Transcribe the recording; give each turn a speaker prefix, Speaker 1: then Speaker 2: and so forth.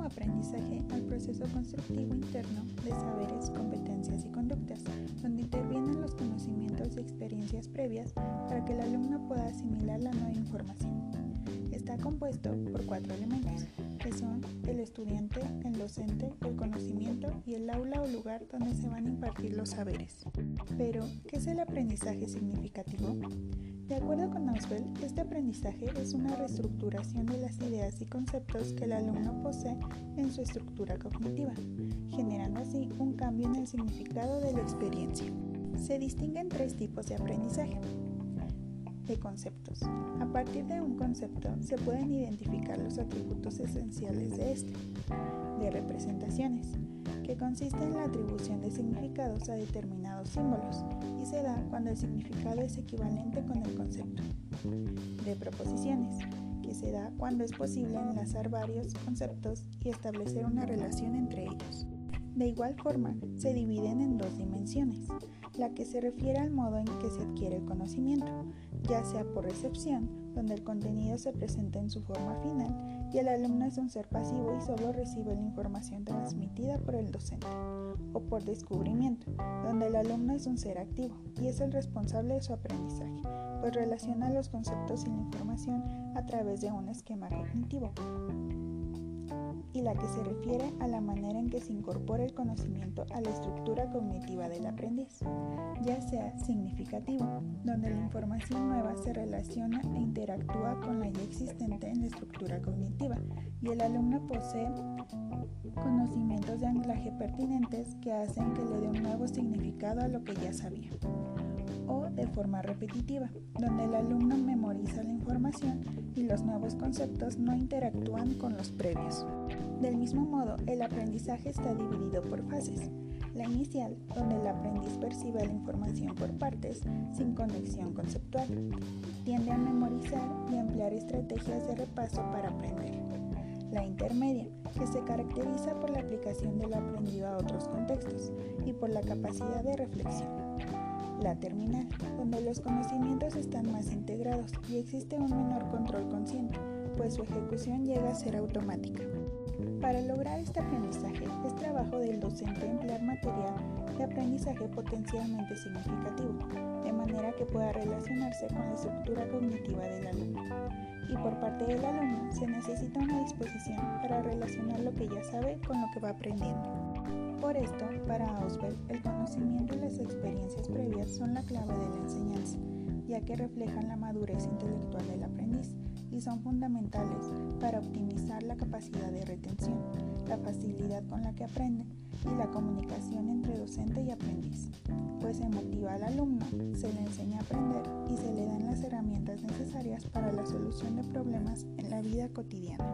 Speaker 1: como aprendizaje al proceso constructivo interno de saberes, competencias y conductas, donde intervienen los conocimientos y experiencias previas para que el alumno pueda asimilar la nueva información. Está compuesto por cuatro elementos, que son el estudiante, el docente, el conocimiento y el aula o lugar donde se van a impartir los saberes. Pero, ¿qué es el aprendizaje significativo? De acuerdo con Auswell, este aprendizaje es una reestructuración de las ideas y conceptos que el alumno posee en su estructura cognitiva, generando así un cambio en el significado de la experiencia. Se distinguen tres tipos de aprendizaje de conceptos. A partir de un concepto se pueden identificar los atributos esenciales de este, de representaciones, que consiste en la atribución de significados a determinados símbolos y se da cuando el significado es equivalente con el concepto. De proposiciones, que se da cuando es posible enlazar varios conceptos y establecer una relación entre ellos. De igual forma, se dividen en dos dimensiones, la que se refiere al modo en que se adquiere el conocimiento, ya sea por recepción, donde el contenido se presenta en su forma final y el alumno es un ser pasivo y solo recibe la información transmitida por el docente, o por descubrimiento, donde el alumno es un ser activo y es el responsable de su aprendizaje, pues relaciona los conceptos y la información a través de un esquema cognitivo la que se refiere a la manera en que se incorpora el conocimiento a la estructura cognitiva del aprendiz, ya sea significativo, donde la información nueva se relaciona e interactúa con la ya existente en la estructura cognitiva y el alumno posee conocimientos de anclaje pertinentes que hacen que le dé un nuevo significado a lo que ya sabía o de forma repetitiva, donde el alumno memoriza la información y los nuevos conceptos no interactúan con los previos. Del mismo modo, el aprendizaje está dividido por fases. La inicial, donde el aprendiz percibe la información por partes sin conexión conceptual, tiende a memorizar y emplear estrategias de repaso para aprender. La intermedia, que se caracteriza por la aplicación del aprendido a otros contextos y por la capacidad de reflexión la terminal, donde los conocimientos están más integrados y existe un menor control consciente, pues su ejecución llega a ser automática. Para lograr este aprendizaje es trabajo del docente emplear material de aprendizaje potencialmente significativo, de manera que pueda relacionarse con la estructura cognitiva del alumno. Y por parte del alumno se necesita una disposición para relacionar lo que ya sabe con lo que va aprendiendo. Por esto, para Ausberg, el conocimiento y las experiencias previas son la clave de la enseñanza, ya que reflejan la madurez intelectual del aprendiz y son fundamentales para optimizar la capacidad de retención, la facilidad con la que aprende y la comunicación entre docente y aprendiz, pues se motiva al alumno, se le enseña a aprender y se le dan las herramientas necesarias para la solución de problemas en la vida cotidiana.